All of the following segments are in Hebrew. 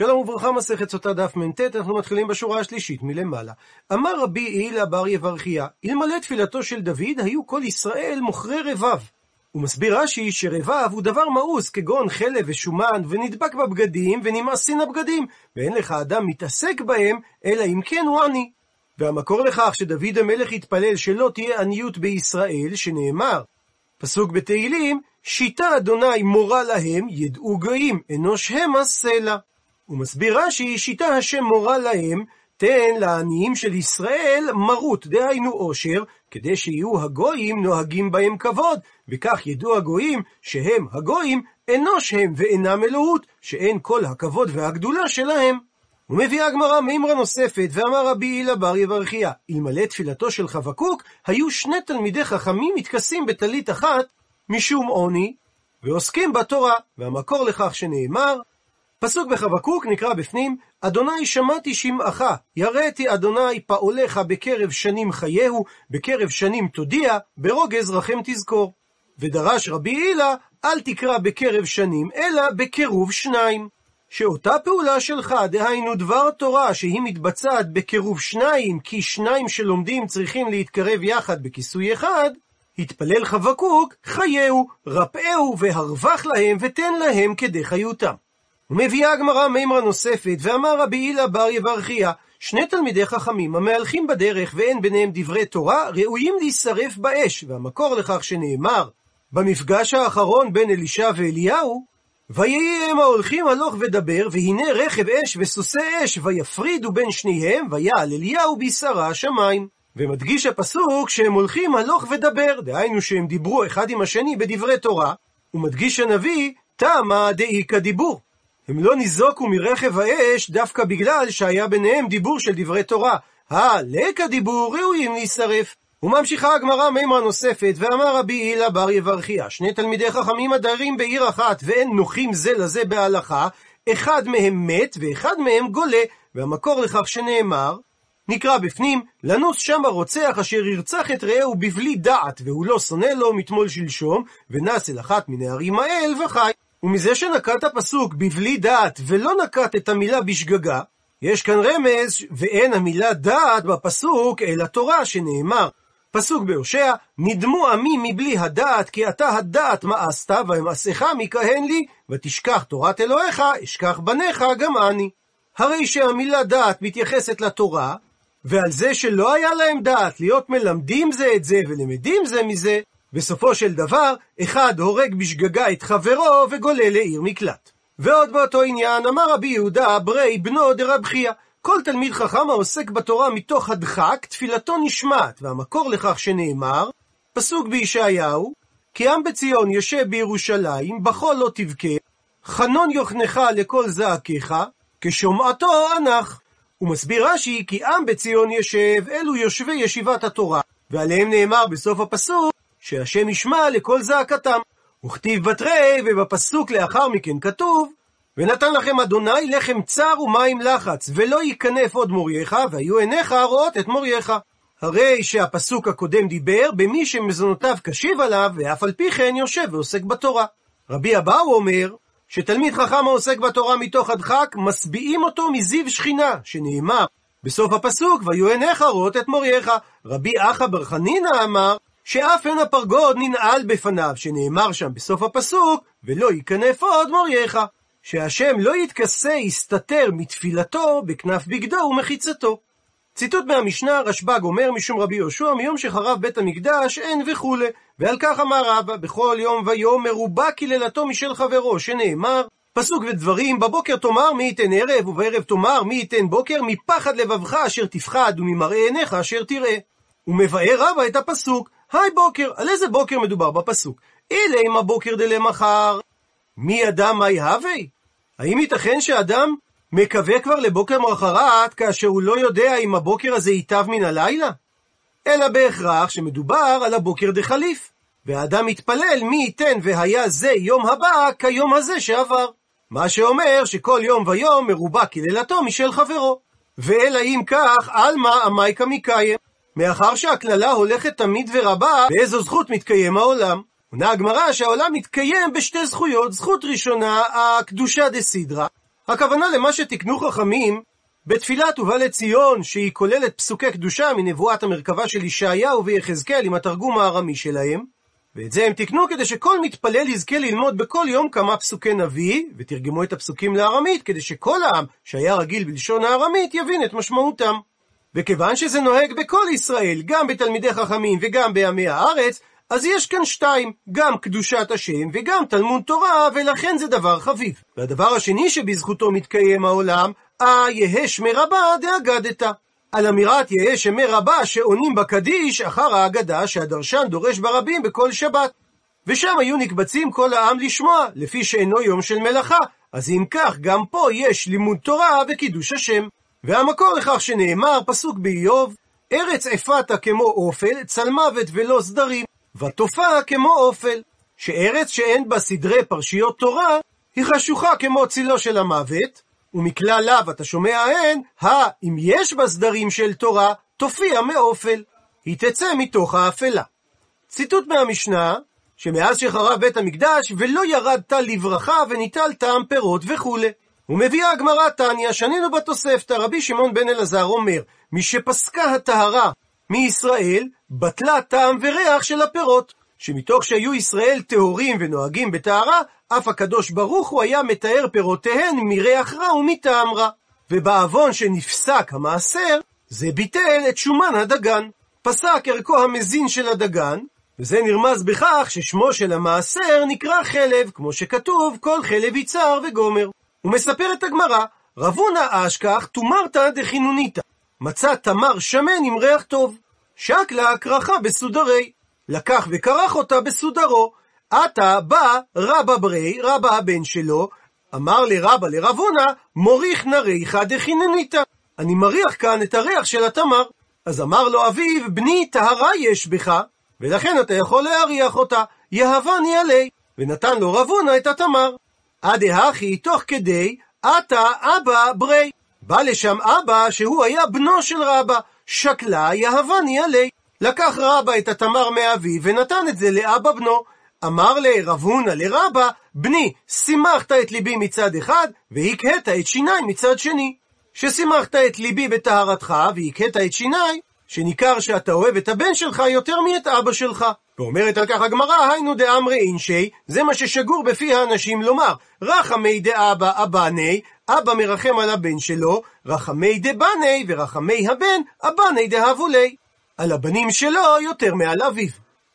שלום וברכה, מסכת סוטה דף מ"ט, אנחנו מתחילים בשורה השלישית מלמעלה. אמר רבי הילה בר יברכיה, אלמלא תפילתו של דוד, היו כל ישראל מוכרי רבב. הוא מסביר רש"י שרבב הוא דבר מאוס, כגון חלב ושומן, ונדבק בבגדים, ונמאס סין הבגדים, ואין לך אדם מתעסק בהם, אלא אם כן הוא עני. והמקור לכך שדוד המלך התפלל שלא תהיה עניות בישראל, שנאמר, פסוק בתהילים, שיטה אדוני מורה להם, ידעו גויים, אנוש המה סלע. הוא מסביר רש"י, שיטה השם מורה להם, תן לעניים של ישראל מרות, דהיינו עושר, כדי שיהיו הגויים נוהגים בהם כבוד, וכך ידעו הגויים שהם הגויים אנוש הם ואינם אלוהות, שאין כל הכבוד והגדולה שלהם. ומביאה הגמרא מימרה נוספת, ואמר רבי הילה בר יברכיה, אלמלא תפילתו של חבקוק, היו שני תלמידי חכמים מתכסים בטלית אחת משום עוני, ועוסקים בתורה, והמקור לכך שנאמר, פסוק בחבקוק נקרא בפנים, אדוני שמעתי שמעך, יראתי אדוני פעולך בקרב שנים חייהו, בקרב שנים תודיע, ברוגז רחם תזכור. ודרש רבי הילה, אל תקרא בקרב שנים, אלא בקירוב שניים. שאותה פעולה שלך, דהיינו דבר תורה, שהיא מתבצעת בקירוב שניים, כי שניים שלומדים צריכים להתקרב יחד בכיסוי אחד, התפלל חבקוק, חייהו, רפאהו והרווח להם ותן להם כדי חיותם. ומביאה הגמרא מימרה נוספת, ואמר רבי הילה בר יברכיה, שני תלמידי חכמים המהלכים בדרך ואין ביניהם דברי תורה, ראויים להישרף באש, והמקור לכך שנאמר, במפגש האחרון בין אלישע ואליהו, ויהי הם ההולכים הלוך ודבר, והנה רכב אש וסוסי אש, ויפרידו בין שניהם, ויעל אליהו בשרה השמיים. ומדגיש הפסוק שהם הולכים הלוך ודבר, דהיינו שהם דיברו אחד עם השני בדברי תורה, ומדגיש הנביא, תמה דאיכא דיבור. הם לא ניזוקו מרכב האש דווקא בגלל שהיה ביניהם דיבור של דברי תורה. הלקא דיבור ראויים להישרף. וממשיכה הגמרא מימרה נוספת, ואמר רבי הילה בר יברכיה, שני תלמידי חכמים הדרים בעיר אחת, ואין נוחים זה לזה בהלכה, אחד מהם מת ואחד מהם גולה, והמקור לכך שנאמר, נקרא בפנים, לנוס שם הרוצח אשר ירצח את רעהו בבלי דעת, והוא לא שונא לו מתמול שלשום, ונס אל אחת מנערים האל וחי. ומזה שנקט הפסוק בבלי דעת ולא נקט את המילה בשגגה, יש כאן רמז ואין המילה דעת בפסוק אלא תורה שנאמר. פסוק בהושע, נדמו עמי מבלי הדעת, כי אתה הדעת מאסת, ואמאסך מכהן לי, ותשכח תורת אלוהיך, אשכח בניך גם אני. הרי שהמילה דעת מתייחסת לתורה, ועל זה שלא היה להם דעת להיות מלמדים זה את זה ולמדים זה מזה, בסופו של דבר, אחד הורג בשגגה את חברו וגולה לעיר מקלט. ועוד באותו עניין, אמר רבי יהודה, ברי בנו דרב חייא, כל תלמיד חכם העוסק בתורה מתוך הדחק, תפילתו נשמעת, והמקור לכך שנאמר, פסוק בישעיהו, כי עם בציון יושב בירושלים, בכל לא תבכה, חנון יוכנך לכל זעקיך, כשומעתו אנח. הוא מסביר רש"י, כי עם בציון ישב, אלו יושבי ישיבת התורה, ועליהם נאמר בסוף הפסוק, שהשם ישמע לכל זעקתם. וכתיב בתרי, ובפסוק לאחר מכן כתוב, ונתן לכם אדוני לחם צר ומים לחץ, ולא ייכנף עוד מורייך, והיו עיניך רואות את מורייך. הרי שהפסוק הקודם דיבר במי שמזונותיו קשיב עליו, ואף על פי כן יושב ועוסק בתורה. רבי אבאו אומר, שתלמיד חכם העוסק בתורה מתוך הדחק, משביעים אותו מזיו שכינה, שנאמר בסוף הפסוק, ויהיו עיניך רואות את מורייך. רבי אחא בר חנינא אמר, שאף אין הפרגוד ננעל בפניו, שנאמר שם בסוף הפסוק, ולא ייכנף עוד מורייך. שהשם לא יתכסה, יסתתר מתפילתו בכנף בגדו ומחיצתו. ציטוט מהמשנה, רשב"ג אומר משום רבי יהושע, מיום שחרב בית המקדש אין וכולי. ועל כך אמר רבא, בכל יום ויום מרובה קללתו משל חברו, שנאמר, פסוק ודברים, בבוקר תאמר מי ייתן ערב, ובערב תאמר מי ייתן בוקר, מפחד לבבך אשר תפחד, וממראה עיניך אשר תראה. ומבאר רבא את הפסוק, היי בוקר, על איזה בוקר מדובר בפסוק? אלה אם הבוקר דלמחר. מי ידע מהי הווי? האם ייתכן שאדם מקווה כבר לבוקר מחרת כאשר הוא לא יודע אם הבוקר הזה ייטב מן הלילה? אלא בהכרח שמדובר על הבוקר דחליף. והאדם מתפלל מי ייתן והיה זה יום הבא כיום הזה שעבר. מה שאומר שכל יום ויום מרובה קללתו משל חברו. ואלא אם כך, עלמא עמייקה מקיים. מאחר שהקללה הולכת תמיד ורבה, באיזו זכות מתקיים העולם? עונה הגמרא שהעולם מתקיים בשתי זכויות. זכות ראשונה, הקדושה דה סידרה. הכוונה למה שתיקנו חכמים בתפילת ובא לציון, שהיא כוללת פסוקי קדושה מנבואת המרכבה של ישעיהו ויחזקאל עם התרגום הארמי שלהם, ואת זה הם תיקנו כדי שכל מתפלל יזכה ללמוד בכל יום כמה פסוקי נביא, ותרגמו את הפסוקים לארמית, כדי שכל העם שהיה רגיל בלשון הארמית יבין את משמעותם. וכיוון שזה נוהג בכל ישראל, גם בתלמידי חכמים וגם בעמי הארץ, אז יש כאן שתיים, גם קדושת השם וגם תלמוד תורה, ולכן זה דבר חביב. והדבר השני שבזכותו מתקיים העולם, אה יהא שמי רבה דאגדת. על אמירת יהא שמי רבה שעונים בקדיש אחר ההגדה שהדרשן דורש ברבים בכל שבת. ושם היו נקבצים כל העם לשמוע, לפי שאינו יום של מלאכה. אז אם כך, גם פה יש לימוד תורה וקידוש השם. והמקור לכך שנאמר, פסוק באיוב, ארץ אפתה כמו אופל, צל מוות ולא סדרים, ותופעה כמו אופל. שארץ שאין בה סדרי פרשיות תורה, היא חשוכה כמו צילו של המוות, ומכלל לאו אתה שומע הן, הא, אם יש בה סדרים של תורה, תופיע מאופל. היא תצא מתוך האפלה. ציטוט מהמשנה, שמאז שחרב בית המקדש, ולא ירד טל לברכה וניטל טעם פירות וכולי. ומביאה הגמרא תניא, שנינו בתוספתא, רבי שמעון בן אלעזר אומר, משפסקה הטהרה מישראל, בטלה טעם וריח של הפירות. שמתוך שהיו ישראל טהורים ונוהגים בטהרה, אף הקדוש ברוך הוא היה מתאר פירותיהן מריח רע ומטעם רע. ובעוון שנפסק המעשר, זה ביטל את שומן הדגן. פסק ערכו המזין של הדגן, וזה נרמז בכך ששמו של המעשר נקרא חלב, כמו שכתוב, כל חלב יצהר וגומר. ומספרת הגמרא, רבונה אשכח תומרתא דחינוניתא. מצא תמר שמן עם ריח טוב. שקלה כרכה בסודרי. לקח וכרך אותה בסודרו. עתה בא רבא ברי, רבא הבן שלו, אמר לרבא לרבונה, מוריך נריך דחינניתא. אני מריח כאן את הריח של התמר. אז אמר לו אביו, בני טהרה יש בך, ולכן אתה יכול להריח אותה, יהבני עלי. ונתן לו רבונה את התמר. עד האחי, תוך כדי, עתה אבא ברי. בא לשם אבא, שהוא היה בנו של רבא, שקלה יהבני עלי. לקח רבא את התמר מאביו ונתן את זה לאבא בנו. אמר לרב הונא לרבא, בני, שימחת את ליבי מצד אחד, והכהת את שיניי מצד שני. ששימחת את ליבי בטהרתך, והכהת את שיניי, שניכר שאתה אוהב את הבן שלך יותר מאת אבא שלך. ואומרת על כך הגמרא, היינו דאמרי אינשי, זה מה ששגור בפי האנשים לומר, רחמי דאבא אבני, אבא מרחם על הבן שלו, רחמי דבני ורחמי הבן, אבני דהבולי. על הבנים שלו יותר מעל אביו.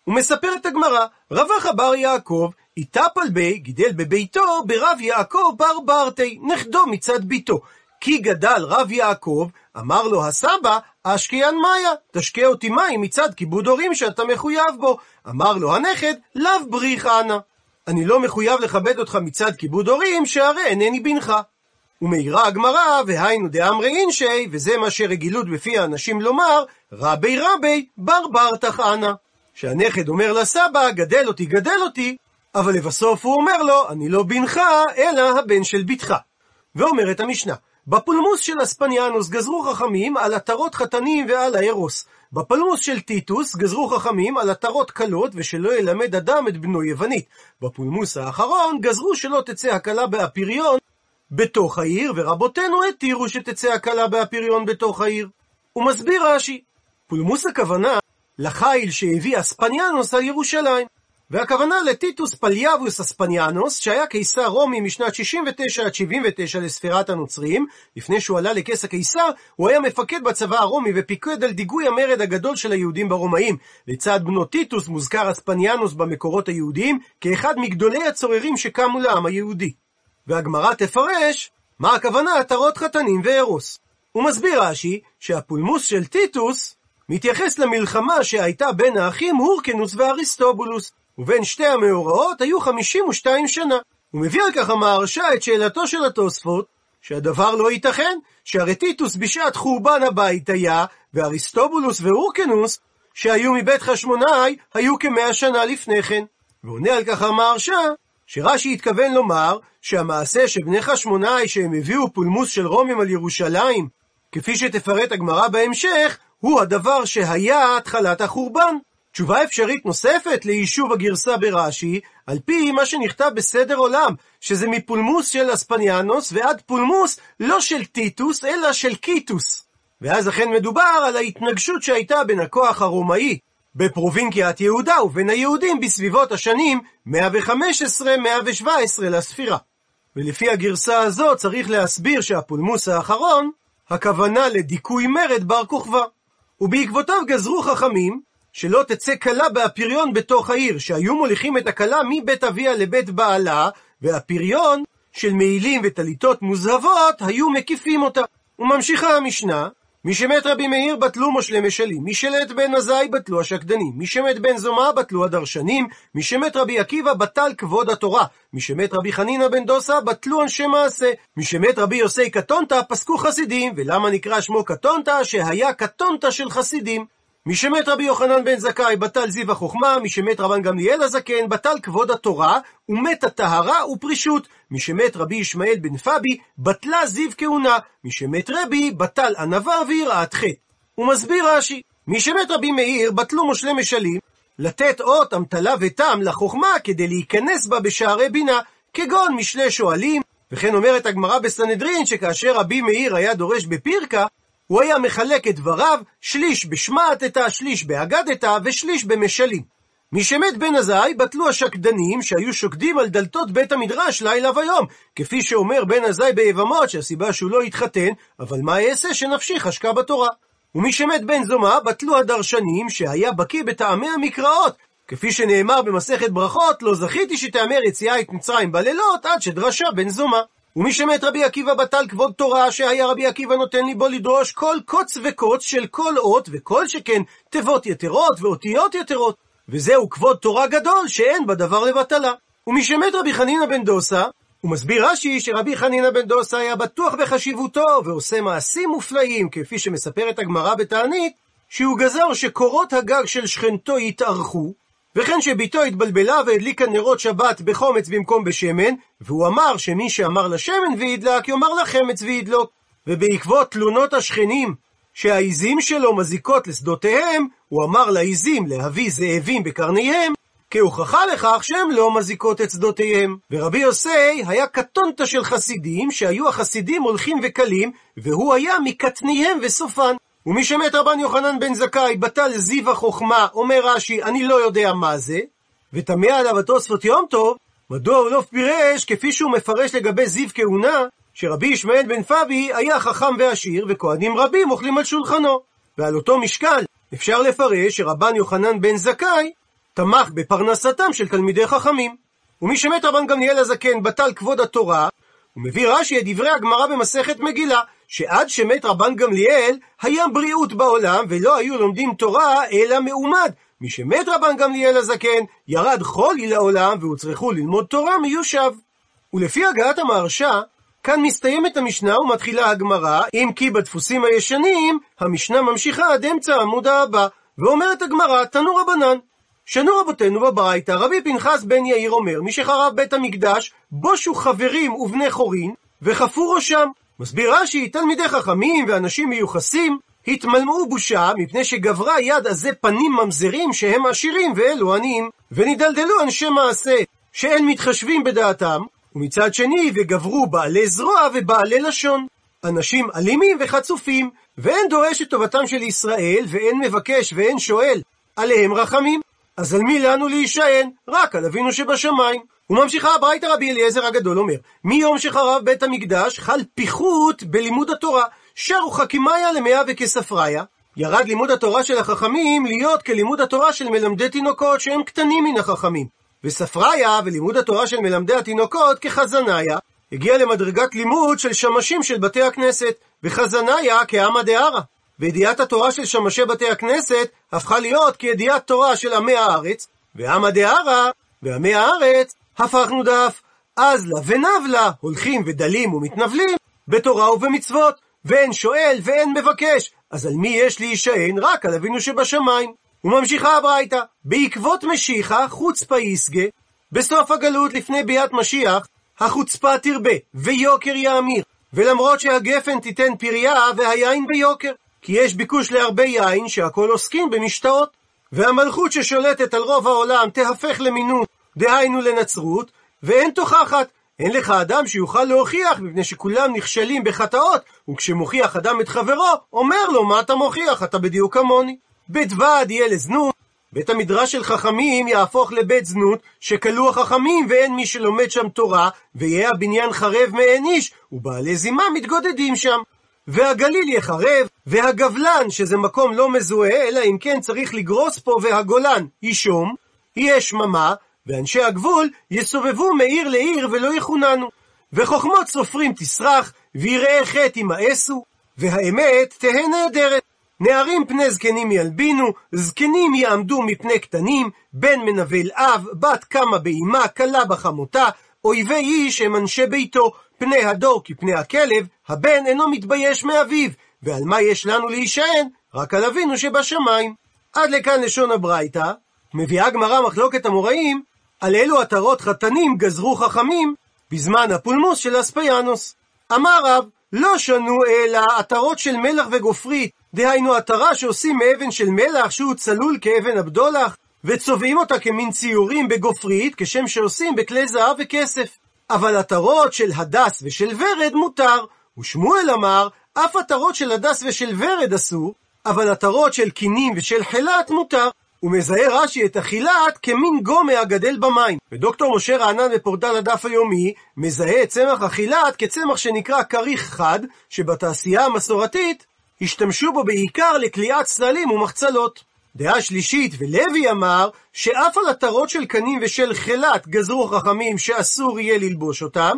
ומספרת הגמרא, רווח בר יעקב, איתפל בי, גידל בביתו, ברב יעקב בר ברטי, נכדו מצד ביתו. כי גדל רב יעקב, אמר לו הסבא, אשקיען מאיה, תשקה אותי מים מצד כיבוד הורים שאתה מחויב בו. אמר לו הנכד, לאו בריך אנא. אני לא מחויב לכבד אותך מצד כיבוד הורים, שהרי אינני בנך. ומעירה הגמרא, והיינו דאמרי אינשי, וזה מה שרגילות בפי האנשים לומר, רבי רבי, בר בר תחנה. שהנכד אומר לסבא, גדל אותי, גדל אותי, אבל לבסוף הוא אומר לו, אני לא בנך, אלא הבן של בתך. ואומרת המשנה, בפולמוס של אספניאנוס גזרו חכמים על עטרות חתנים ועל הארוס. בפולמוס של טיטוס גזרו חכמים על עטרות כלות ושלא ילמד אדם את בנו יוונית. בפולמוס האחרון גזרו שלא תצא הכלה באפיריון בתוך העיר, ורבותינו התירו שתצא הכלה באפיריון בתוך העיר. הוא מסביר רש"י, פולמוס הכוונה לחיל שהביא אספניאנוס על ירושלים. והכוונה לטיטוס פלאביוס אספסיאנוס, שהיה קיסר רומי משנת 69 עד 79 לספירת הנוצרים, לפני שהוא עלה לכס הקיסר, הוא היה מפקד בצבא הרומי ופיקד על דיכוי המרד הגדול של היהודים ברומאים. לצד בנו טיטוס מוזכר אספסיאנוס במקורות היהודיים, כאחד מגדולי הצוררים שקמו לעם היהודי. והגמרא תפרש מה הכוונה עטרות חתנים ואירוס. הוא מסביר רש"י שהפולמוס של טיטוס מתייחס למלחמה שהייתה בין האחים הורקנוס ואריסטובולוס, ובין שתי המאורעות היו 52 שנה. הוא מביא על כך המהרשע את שאלתו של התוספות, שהדבר לא ייתכן, שהרי טיטוס בשעת חורבן הבית היה, ואריסטובולוס והורקנוס, שהיו מבית חשמונאי, היו כמאה שנה לפני כן. ועונה על כך המהרשע, שרש"י התכוון לומר שהמעשה שבני חשמונאי שהם הביאו פולמוס של רומים על ירושלים, כפי שתפרט הגמרא בהמשך, הוא הדבר שהיה התחלת החורבן. תשובה אפשרית נוספת ליישוב הגרסה ברש"י, על פי מה שנכתב בסדר עולם, שזה מפולמוס של אספניאנוס ועד פולמוס לא של טיטוס, אלא של קיטוס. ואז אכן מדובר על ההתנגשות שהייתה בין הכוח הרומאי בפרובינקיית יהודה ובין היהודים בסביבות השנים 115-117 לספירה. ולפי הגרסה הזו צריך להסביר שהפולמוס האחרון, הכוונה לדיכוי מרד בר כוכבא. ובעקבותיו גזרו חכמים שלא תצא כלה בהפריון בתוך העיר, שהיו מוליכים את הכלה מבית אביה לבית בעלה, והפריון של מעילים וטליתות מוזהבות היו מקיפים אותה. וממשיכה המשנה, מי שמת רבי מאיר בטלו מושלי משלים, מי שלט בן עזאי בטלו השקדנים, מי שמת בן זומא בטלו הדרשנים, מי שמת רבי עקיבא בטל כבוד התורה, מי שמת רבי חנינא בן דוסה בטלו אנשי מעשה, מי שמת רבי יוסי קטונתא פסקו חסידים, ולמה נקרא שמו קטונתא? שהיה קטונתא של חסידים. מי שמת רבי יוחנן בן זכאי בטל זיו החוכמה, מי שמת רבן גמליאל הזקן בטל כבוד התורה, ומת הטהרה ופרישות. מי שמת רבי ישמעאל בן פבי, בטלה זיו כהונה. מי שמת רבי, בטל ענווה ויראת חטא. הוא מסביר רש"י, מי שמת רבי מאיר, בטלו מושלי משלים, לתת אות, אמתלה ותם לחוכמה כדי להיכנס בה בשערי בינה, כגון משלי שואלים, וכן אומרת הגמרא בסנהדרין שכאשר רבי מאיר היה דורש בפירקה, הוא היה מחלק את דבריו, שליש בשמעתתא, שליש באגדתא ושליש במשלים. משמת בן עזאי בטלו השקדנים שהיו שוקדים על דלתות בית המדרש לילה ויום, כפי שאומר בן עזאי ביבמות שהסיבה שהוא לא התחתן, אבל מה אעשה שנפשי חשקה בתורה. ומשמת בן זומא בטלו הדרשנים שהיה בקיא בטעמי המקראות, כפי שנאמר במסכת ברכות, לא זכיתי שתאמר יציאה את מצרים בלילות עד שדרשה בן זומא. ומי שמת רבי עקיבא בטל כבוד תורה, שהיה רבי עקיבא נותן ליבו לדרוש כל קוץ וקוץ של כל אות, וכל שכן תיבות יתרות ואותיות יתרות. וזהו כבוד תורה גדול, שאין בדבר לבטלה. ומי שמת רבי חנינא בן דוסה, הוא מסביר רש"י שרבי חנינא בן דוסה היה בטוח בחשיבותו, ועושה מעשים מופלאים, כפי שמספרת הגמרא בתענית, שהוא גזר שקורות הגג של שכנתו יתארכו, וכן שביתו התבלבלה והדליקה נרות שבת בחומץ במקום בשמן, והוא אמר שמי שאמר לשמן וידלק, יאמר לחמץ וידלוק. ובעקבות תלונות השכנים שהעיזים שלו מזיקות לשדותיהם, הוא אמר לעיזים להביא זאבים בקרניהם, כהוכחה לכך שהן לא מזיקות את שדותיהם. ורבי יוסי היה קטונתא של חסידים, שהיו החסידים הולכים וקלים, והוא היה מקטניהם וסופן. ומי שמת רבן יוחנן בן זכאי, בטל זיו החוכמה, אומר רש"י, אני לא יודע מה זה, ותמה עליו התוספות יום טוב, מדוע הוא לא פירש כפי שהוא מפרש לגבי זיו כהונה, שרבי ישמעאל בן פבי היה חכם ועשיר, וכהנים רבים אוכלים על שולחנו. ועל אותו משקל אפשר לפרש שרבן יוחנן בן זכאי תמך בפרנסתם של תלמידי חכמים. ומי שמת רבן גמליאל הזקן בטל כבוד התורה, הוא מביא רש"י את דברי הגמרא במסכת מגילה, שעד שמת רבן גמליאל, היה בריאות בעולם, ולא היו לומדים תורה, אלא מעומד. מי שמת רבן גמליאל הזקן, ירד חולי לעולם, והוצרכו ללמוד תורה מיושב. ולפי הגעת המהרש"א, כאן מסתיימת המשנה ומתחילה הגמרא, אם כי בדפוסים הישנים, המשנה ממשיכה עד אמצע העמוד הבא, ואומרת הגמרא, תנו רבנן. שנו רבותינו בברייתא, רבי פנחס בן יאיר אומר, מי שחרב בית המקדש, בושו חברים ובני חורין, וחפו ראשם. מסביר רש"י, תלמידי חכמים ואנשים מיוחסים, התמלאו בושה מפני שגברה יד עזי פנים ממזרים שהם עשירים ואלו עניים, ונדלדלו אנשי מעשה שאין מתחשבים בדעתם, ומצד שני וגברו בעלי זרוע ובעלי לשון. אנשים אלימים וחצופים, ואין דורש את טובתם של ישראל, ואין מבקש ואין שואל, עליהם רחמים. אז על מי לנו להישען? רק על אבינו שבשמיים. וממשיכה הברייתא רבי אליעזר הגדול אומר, מיום שחרב בית המקדש חל פיחות בלימוד התורה, שרו חכימיה למאה וכספריה. ירד לימוד התורה של החכמים להיות כלימוד התורה של מלמדי תינוקות שהם קטנים מן החכמים. וספריה ולימוד התורה של מלמדי התינוקות כחזניה, הגיע למדרגת לימוד של שמשים של בתי הכנסת, וחזניה כעמא דהרא. וידיעת התורה של שמשי בתי הכנסת הפכה להיות כידיעת תורה של עמי הארץ, ועמא דהרא ועמי הארץ הפכנו דף. אז לה ונבלה הולכים ודלים ומתנבלים בתורה ובמצוות, ואין שואל ואין מבקש, אז על מי יש להישען? רק על אבינו שבשמיים. וממשיכה הברייתא, בעקבות משיחה חוצפה יסגה, בסוף הגלות לפני ביאת משיח, החוצפה תרבה, ויוקר יאמיר, ולמרות שהגפן תיתן פריה והיין ביוקר, כי יש ביקוש להרבה יין שהכל עוסקים במשתאות, והמלכות ששולטת על רוב העולם תהפך למינות, דהיינו לנצרות, ואין תוכחת. אין לך אדם שיוכל להוכיח, מפני שכולם נכשלים בחטאות, וכשמוכיח אדם את חברו, אומר לו, מה אתה מוכיח? אתה בדיוק כמוני. בית ועד יהיה לזנות, בית המדרש של חכמים יהפוך לבית זנות, שכלו החכמים ואין מי שלומד שם תורה, ויהיה הבניין חרב מעין איש, ובעלי זימה מתגודדים שם. והגליל יחרב, והגבלן, שזה מקום לא מזוהה, אלא אם כן צריך לגרוס פה, והגולן יישום, יהיה שממה, ואנשי הגבול יסובבו מעיר לעיר ולא יחוננו. וחוכמות סופרים תסרח, ויראי חטא ימאסו, והאמת תהא נהדרת. נערים פני זקנים ילבינו, זקנים יעמדו מפני קטנים, בן מנבל אב, בת קמה באמה, כלה בחמותה, אויבי איש הם אנשי ביתו, פני הדור כפני הכלב, הבן אינו מתבייש מאביו, ועל מה יש לנו להישען? רק על אבינו שבשמיים. עד לכאן לשון הברייתא, מביאה גמרא מחלוקת המוראים, על אילו עטרות חתנים גזרו חכמים בזמן הפולמוס של אספיאנוס. אמר רב, לא שנו אלא עטרות של מלח וגופרית, דהיינו עטרה שעושים מאבן של מלח שהוא צלול כאבן הבדולח, וצובעים אותה כמין ציורים בגופרית, כשם שעושים בכלי זהב וכסף. אבל עטרות של הדס ושל ורד מותר. ושמואל אמר, אף עטרות של הדס ושל ורד אסור, אבל עטרות של קינים ושל חילת מותר. הוא מזהה רש"י את החילת כמין גומה הגדל במים. ודוקטור משה רענן בפורטל הדף היומי מזהה את צמח החילת כצמח שנקרא כריך חד, שבתעשייה המסורתית השתמשו בו בעיקר לקליעת צללים ומחצלות. דעה שלישית, ולוי אמר, שאף על עטרות של קנים ושל חילת גזרו חכמים שאסור יהיה ללבוש אותם,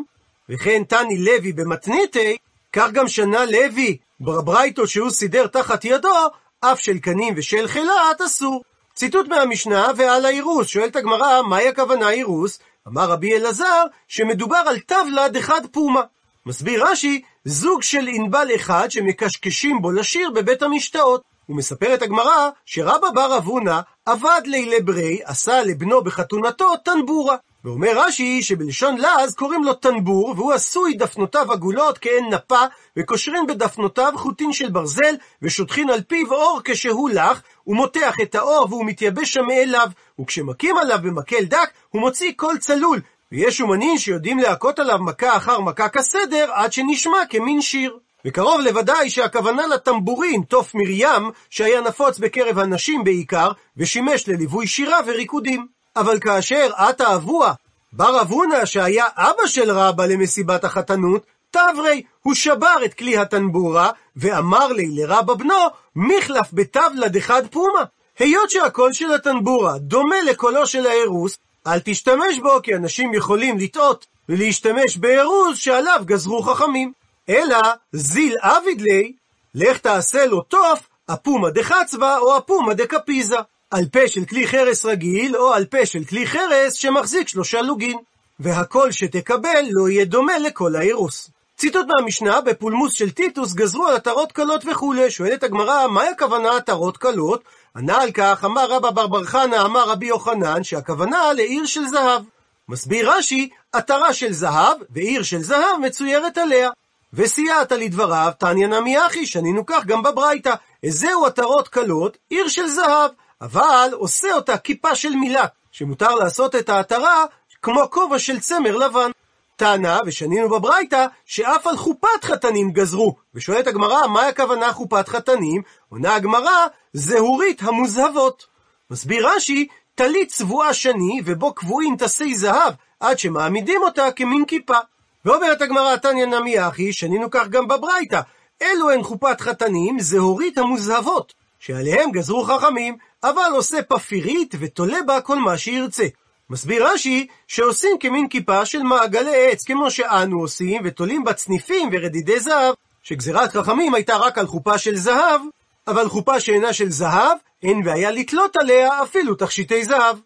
וכן תני לוי במתניתי, כך גם שנה לוי ברברייתו שהוא סידר תחת ידו, אף של קנים ושל חילת אסור. ציטוט מהמשנה ועל האירוס, שואלת הגמרא, מהי הכוונה אירוס? אמר רבי אלעזר, שמדובר על טבלה דחד פומה. מסביר רש"י, זוג של ענבל אחד שמקשקשים בו לשיר בבית המשתאות. ומספרת הגמרא שרבא בר אבונה עבד לילה ברי, עשה לבנו בחתונתו טנבורה. ואומר רש"י שבלשון לעז קוראים לו טנבור, והוא עשוי דפנותיו עגולות כעין נפה, וקושרין בדפנותיו חוטין של ברזל, ושוטחין על פיו אור כשהוא לח, הוא מותח את האור והוא מתייבש שם מאליו, וכשמכים עליו במקל דק, הוא מוציא קול צלול, ויש אומנים שיודעים להכות עליו מכה אחר מכה כסדר, עד שנשמע כמין שיר. וקרוב לוודאי שהכוונה לטמבורין, תוף מרים, שהיה נפוץ בקרב הנשים בעיקר, ושימש לליווי שירה וריקודים. אבל כאשר עתה אבוה, בר אבונה שהיה אבא של רבא למסיבת החתנות, תברי, הוא שבר את כלי הטנבורה, ואמר לי לרבא בנו, מחלף בטבלה דחד פומה. היות שהקול של הטנבורה דומה לקולו של הארוס, אל תשתמש בו, כי אנשים יכולים לטעות ולהשתמש בארוז שעליו גזרו חכמים. אלא זיל אביד לי, לך תעשה לו תוף, אפומה דחצבה או אפומה דקפיזה. על פה של כלי חרס רגיל, או על פה של כלי חרס שמחזיק שלושה לוגין. והקול שתקבל לא יהיה דומה לקול האירוס. ציטוט מהמשנה, בפולמוס של טיטוס גזרו על עטרות קלות וכולי. שואלת הגמרא, מהי הכוונה עטרות קלות? ענה על כך, אמר רבא בר בר חנא, אמר רבי יוחנן, שהכוונה לעיר של זהב. מסביר רש"י, עטרה של זהב, ועיר של זהב מצוירת עליה. וסייעת לדבריו, תניא נמי אחי, שנינו כך גם בברייתא. איזהו עטרות קלות, עיר של זהב. אבל עושה אותה כיפה של מילת, שמותר לעשות את העטרה כמו כובע של צמר לבן. טענה, ושנינו בברייתא, שאף על חופת חתנים גזרו. ושואלת הגמרא, מה הכוונה חופת חתנים? עונה הגמרא, זהורית המוזהבות. מסביר רש"י, טלית צבועה שני, ובו קבועים תסי זהב, עד שמעמידים אותה כמין כיפה. ואומרת הגמרא, תניא נמי אחי, שנינו כך גם בברייתא, אלו הן חופת חתנים, זהורית המוזהבות, שעליהם גזרו חכמים, אבל עושה פפירית ותולה בה כל מה שירצה. מסביר רש"י שעושים כמין כיפה של מעגלי עץ, כמו שאנו עושים, ותולים בה צניפים ורדידי זהב, שגזירת חכמים הייתה רק על חופה של זהב, אבל חופה שאינה של זהב, אין בעיה לתלות עליה אפילו תכשיטי זהב.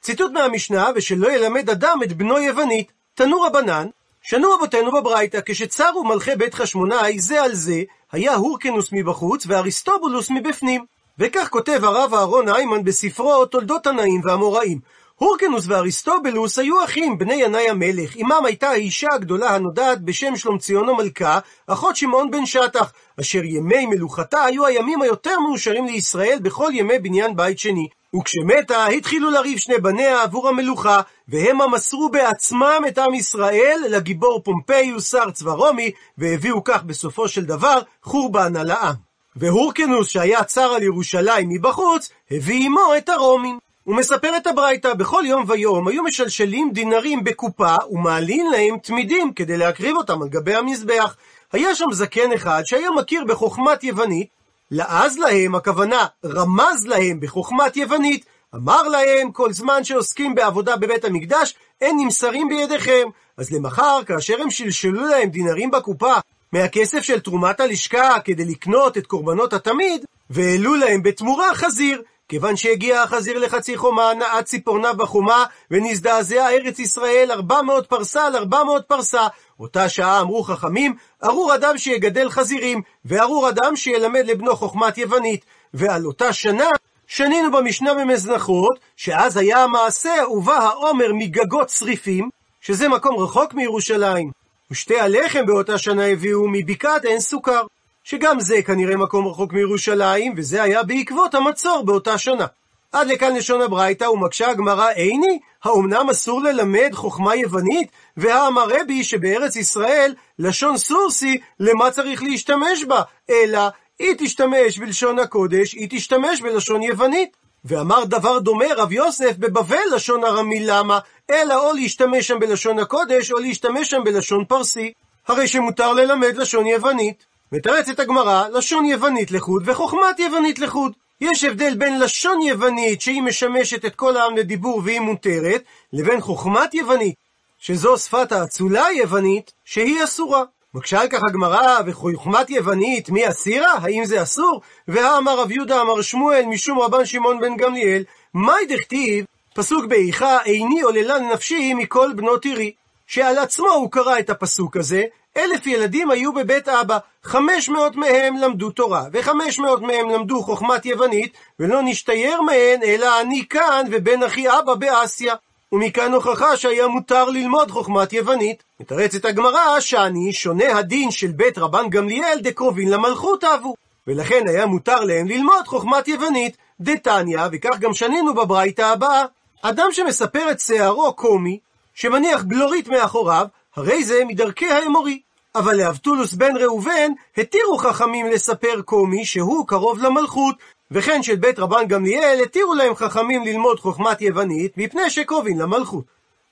ציטוט מהמשנה, ושלא ילמד אדם את בנו יוונית, תנו רבנן, שנו רבותינו בברייתא, כשצרו מלכי בית חשמונאי זה על זה, היה הורקנוס מבחוץ ואריסטובולוס מבפנים. וכך כותב הרב אהרון היימן בספרו תולדות תנאים והאמוראים. הורקנוס ואריסטובלוס היו אחים, בני ינאי המלך. עמם הייתה האישה הגדולה הנודעת בשם שלומציון המלכה, אחות שמעון בן שטח, אשר ימי מלוכתה היו הימים היותר מאושרים לישראל בכל ימי בניין בית שני. וכשמתה, התחילו לריב שני בניה עבור המלוכה, והמה מסרו בעצמם את עם ישראל לגיבור פומפיוס שר צבא רומי, והביאו כך בסופו של דבר חורבן על העם. והורקנוס, שהיה צר על ירושלים מבחוץ, הביא עמו את הרומים. הוא מספר את הברייתא, בכל יום ויום היו משלשלים דינרים בקופה ומעלים להם תמידים כדי להקריב אותם על גבי המזבח. היה שם זקן אחד שהיה מכיר בחוכמת יוונית, לעז להם, הכוונה רמז להם בחוכמת יוונית, אמר להם כל זמן שעוסקים בעבודה בבית המקדש, אין נמסרים בידיכם. אז למחר, כאשר הם שלשלו להם דינרים בקופה מהכסף של תרומת הלשכה כדי לקנות את קורבנות התמיד, והעלו להם בתמורה חזיר. כיוון שהגיע החזיר לחצי חומה, נעה ציפורניו בחומה, ונזדעזע ארץ ישראל ארבע מאות פרסה על ארבע מאות פרסה. אותה שעה אמרו חכמים, ארור אדם שיגדל חזירים, וארור אדם שילמד לבנו חוכמת יוונית. ועל אותה שנה, שנינו במשנה במזנחות, שאז היה המעשה ובא העומר מגגות צריפים, שזה מקום רחוק מירושלים. ושתי הלחם באותה שנה הביאו מבקעת עין סוכר. שגם זה כנראה מקום רחוק מירושלים, וזה היה בעקבות המצור באותה שנה. עד לכאן לשון הברייתא, ומקשה הגמרא איני, האומנם אסור ללמד חוכמה יוונית? והאמר רבי שבארץ ישראל, לשון סורסי, למה צריך להשתמש בה? אלא, היא תשתמש בלשון הקודש, היא תשתמש בלשון יוונית. ואמר דבר דומה רב יוסף בבבל לשון ארמי למה? אלא או להשתמש שם בלשון הקודש, או להשתמש שם בלשון פרסי. הרי שמותר ללמד לשון יוונית. מתרצת הגמרא, לשון יוונית לחוד וחוכמת יוונית לחוד. יש הבדל בין לשון יוונית שהיא משמשת את כל העם לדיבור והיא מותרת, לבין חוכמת יוונית, שזו שפת האצולה היוונית, שהיא אסורה. מקשה על כך הגמרא, וחוכמת יוונית, מי אסירה? האם זה אסור? והאמר רב יהודה אמר שמואל משום רבן שמעון בן גמליאל, מאי דכתיב, פסוק באיכה, איני עוללן נפשי מכל בנות עירי. שעל עצמו הוא קרא את הפסוק הזה, אלף ילדים היו בבית אבא, חמש מאות מהם למדו תורה, וחמש מאות מהם למדו חוכמת יוונית, ולא נשתייר מהן, אלא אני כאן ובן אחי אבא באסיה. ומכאן הוכחה שהיה מותר ללמוד חוכמת יוונית. מתרצת הגמרא שאני שונה הדין של בית רבן גמליאל דקרובין למלכות אבו. ולכן היה מותר להם ללמוד חוכמת יוונית. דתניא, וכך גם שנינו בברייתא הבאה, אדם שמספר את שערו קומי, שמניח בלורית מאחוריו, הרי זה מדרכי האמורי. אבל לאבטולוס בן ראובן התירו חכמים לספר קומי שהוא קרוב למלכות, וכן של בית רבן גמליאל התירו להם חכמים ללמוד חוכמת יוונית מפני שקרובים למלכות.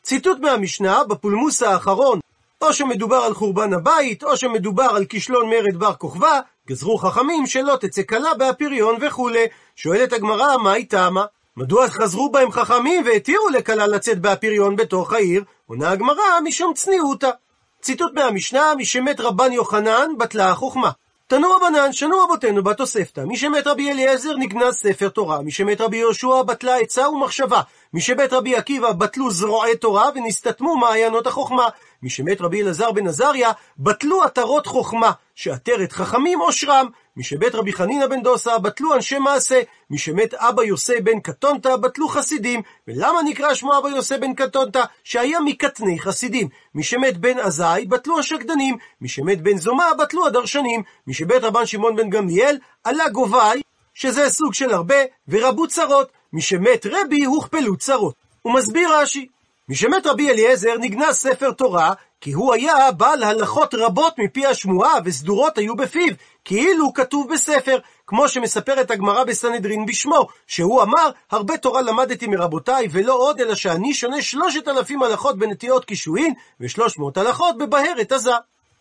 ציטוט מהמשנה בפולמוס האחרון, או שמדובר על חורבן הבית, או שמדובר על כישלון מרד בר כוכבא, גזרו חכמים שלא תצא כלה באפיריון וכולי. שואלת הגמרא, מה היא טעמה? מדוע חזרו בהם חכמים והתירו לכלה לצאת באפיריון בתוך העיר? עונה הגמרא, משום צניעותה. ציטוט מהמשנה, משמת רבן יוחנן, בטלה החוכמה. תנו רבנן, שנו רבותינו בתוספתא, מי שמת רבי אליעזר נגנז ספר תורה, מי שמת רבי יהושע בטלה עצה ומחשבה, מי שמת רבי עקיבא בטלו זרועי תורה ונסתתמו מעיינות החוכמה, מי שמת רבי אלעזר בן עזריה בטלו עטרות חוכמה, שעטרת חכמים עושרם, מי שבית רבי חנינא בן דוסה בטלו אנשי מעשה, מי שמת אבא יוסי בן קטונתא בטלו חסידים. ולמה נקרא שמו אבא יוסי בן קטונתא? שהיה מקטני חסידים. מי שמת בן עזאי בטלו השקדנים, מי שמת בן זומא בטלו הדרשנים, מי שבית רבן שמעון בן גמליאל עלה גובי, שזה סוג של הרבה, ורבו צרות, מי שמת רבי הוכפלו צרות. הוא מסביר רש"י, מי שמת רבי אליעזר נגנז ספר תורה, כי הוא היה בעל הלכות רבות מפי השמועה, וסדורות היו בפיו, כאילו כתוב בספר, כמו שמספרת הגמרא בסנהדרין בשמו, שהוא אמר, הרבה תורה למדתי מרבותיי, ולא עוד, אלא שאני שונה שלושת אלפים הלכות בנטיעות קישואין, ושלוש מאות הלכות בבהרת עזה.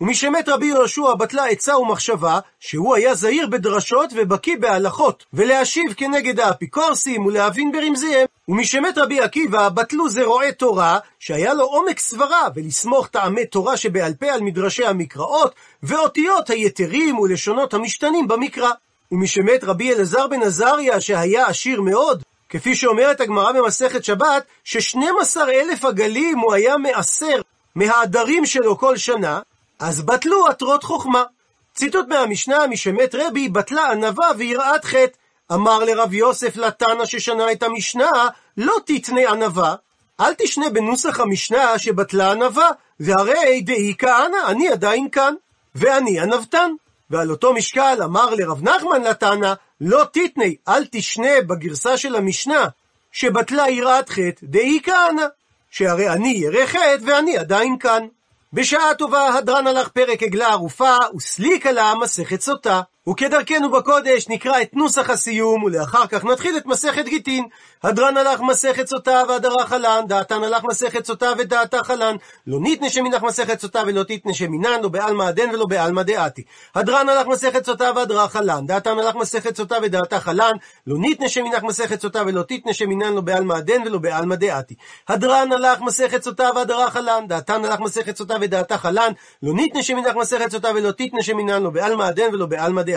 ומשמת רבי יהושע בטלה עצה ומחשבה, שהוא היה זהיר בדרשות ובקיא בהלכות, ולהשיב כנגד האפיקורסים ולהבין ברמזיהם. ומשמת רבי עקיבא בטלו זרועי תורה, שהיה לו עומק סברה, ולסמוך טעמי תורה שבעל פה על מדרשי המקראות, ואותיות היתרים ולשונות המשתנים במקרא. ומשמת רבי אלעזר בן עזריה, שהיה עשיר מאוד, כפי שאומרת הגמרא במסכת שבת, ששנים עשר אלף עגלים הוא היה מעשר מהעדרים שלו כל שנה, אז בטלו עטרות חוכמה. ציטוט מהמשנה, משמת רבי, בטלה ענווה ויראת חטא. אמר לרב יוסף לתנא ששנה את המשנה, לא תתנה ענווה, אל תשנה בנוסח המשנה שבטלה ענווה, והרי דאי כהנא, אני עדיין כאן, ואני ענוותן. ועל אותו משקל אמר לרב נחמן לתנא, לא תתני, אל תשנה בגרסה של המשנה, שבטלה יראת חטא, דאי כהנא, שהרי אני ירא חטא ואני עדיין כאן. בשעה טובה הדרן הלך פרק עגלה ערופה, וסליקה לה מסכת סוטה. וכדרכנו בקודש נקרא את נוסח הסיום, ולאחר כך נתחיל את מסכת גיטין. הדרן הלך מסכת סוטה והדרה חלן, דעתן הלך מסכת סוטה ודעתה חלן. לא ניתנה שמינך מסכת סוטה ולא תתנה שמינן, לא בעלמא הדן ולא בעלמא דעתי. הדרן הלך מסכת סוטה והדרה חלן, דעתן הלך מסכת סוטה ודעתה חלן. לא ניתנה שמינך מסכת סוטה ולא תתנה שמינן, לא בעלמא הדן ולא בעלמא דעתי. הדרן הלך מסכת סוטה והדרה חלן, דעתן הלך מסכת סוטה ודעתה חלן. לא ניתנה שמינך מסכת סוטה ולא תתנה שמינן, לא בעלמא הדן ולא בעלמא דעתי.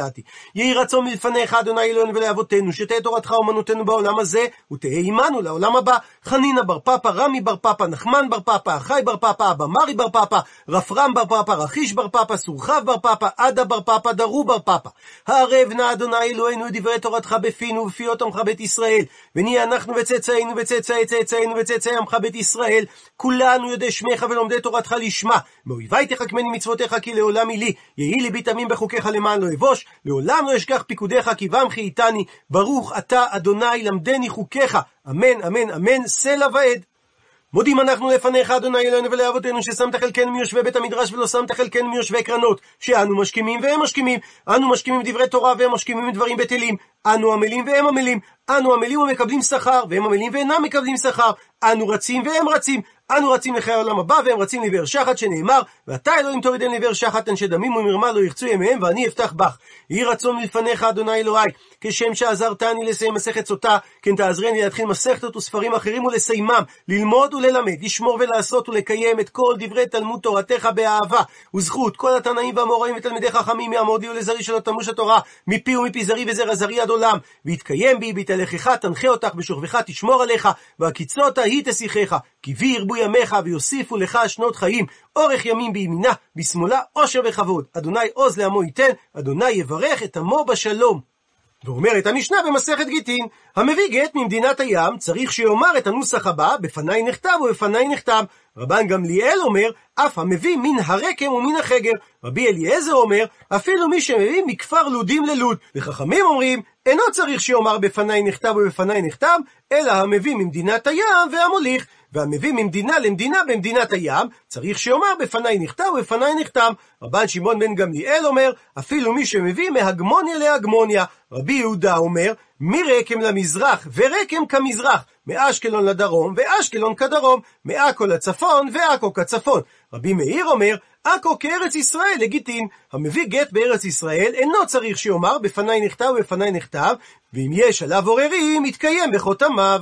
יהי רצון מלפניך, אדוני אלוהינו ולאבותינו, שתהא תורתך אומנותנו בעולם הזה, ותהא עמנו לעולם הבא. חנינא בר פפא, רמי בר פפא, נחמן בר פפא, אחי בר פפא, אבא מרי בר פפא, רפרם בר פפא, רכיש בר פפא, סורחב בר פפא, עדה בר פפא, דרו בר פפא. הערב נא אדוני אלוהינו את דברי תורתך בפינו ובפיות עמך בית ישראל, ונהיה אנחנו וצאצאינו וצאצאי צאצאינו וצאצאי עמך בית ישראל, כולנו יודעי שמך ולומדי תורתך לשמה. מאויבי תחכמני מצוותיך כי לעולם היא לי, יהי ליבי תמים בחוקיך למען לא אבוש, לעולם לא אשכח פיקודיך כי בם חייתני, ברוך אתה אדוני למדני חוקיך, אמן אמן אמן. סלע ועד. מודים אנחנו לפניך, אדוני אלוהינו ולאבותינו, ששמת חלקנו מיושבי בית המדרש ולא שמת חלקנו מיושבי קרנות, שאנו משכימים והם משכימים, אנו משכימים דברי תורה והם משכימים דברים בטלים, אנו עמלים והם עמלים, אנו עמלים ומקבלים שכר, והם עמלים ואינם מקבלים שכר, אנו רצים והם רצים, אנו רצים לחיי העולם הבא, והם רצים לבאר שחת, שנאמר, ואתה אלוהים תורידן לבאר שחת, אנשי דמים ומרמה לא ירצו ימיהם, ואני אפתח בך. יהי רצון מלפניך, אדוני אלוהי, כשם שעזרתני לסיים מסכת סוטה, כן תעזרני להתחיל מסכתות וספרים אחרים ולסיימם, ללמוד וללמד, לשמור ולעשות ולקיים את כל דברי תלמוד תורתך באהבה, וזכות. כל התנאים והאמוראים ותלמידי חכמים מהמודי ולזרי שלא תמוש התורה, מפי ומפי זרי וזרע זרי עד עולם, ויתקיים בי, בהתהלכך תנחה אותך, בשוכבך תשמור עליך, והקיצות היא תשיחך, כי בי ירבו ימיך ויוסיפו לך שנות חיים, אורך ימים בימינה, בשמאלה עושר וכבוד. אדוני עוז לעמו ייתן, אדוני יברך את עמו בשלום. ואומרת המשנה במסכת גיטין, המביא גט ממדינת הים צריך שיאמר את הנוסח הבא, בפניי נכתב ובפניי נכתב. רבן גמליאל אומר, אף המביא מן הרקם ומן החגר. רבי אליעזר אומר, אפילו מי שמביא מכפר לודים ללוד. וחכמים אומרים, אינו צריך שיאמר בפניי נכתב ובפניי נכתב, אלא המביא ממדינת הים והמוליך. והמביא ממדינה למדינה במדינת הים, צריך שיאמר בפניי נכתב ובפניי נכתב. רבן שמעון בן גמליאל אומר, אפילו מי שמביא מהגמוניה להגמוניה. רבי יהודה אומר, מרקם למזרח ורקם כמזרח, מאשקלון לדרום ואשקלון כדרום, מעכו לצפון ועכו כצפון. רבי מאיר אומר, עכו כארץ ישראל לגיטין. המביא גט בארץ ישראל אינו צריך שיאמר בפניי נכתב ובפניי נכתב, ואם יש עליו עוררים, יתקיים בחותמיו.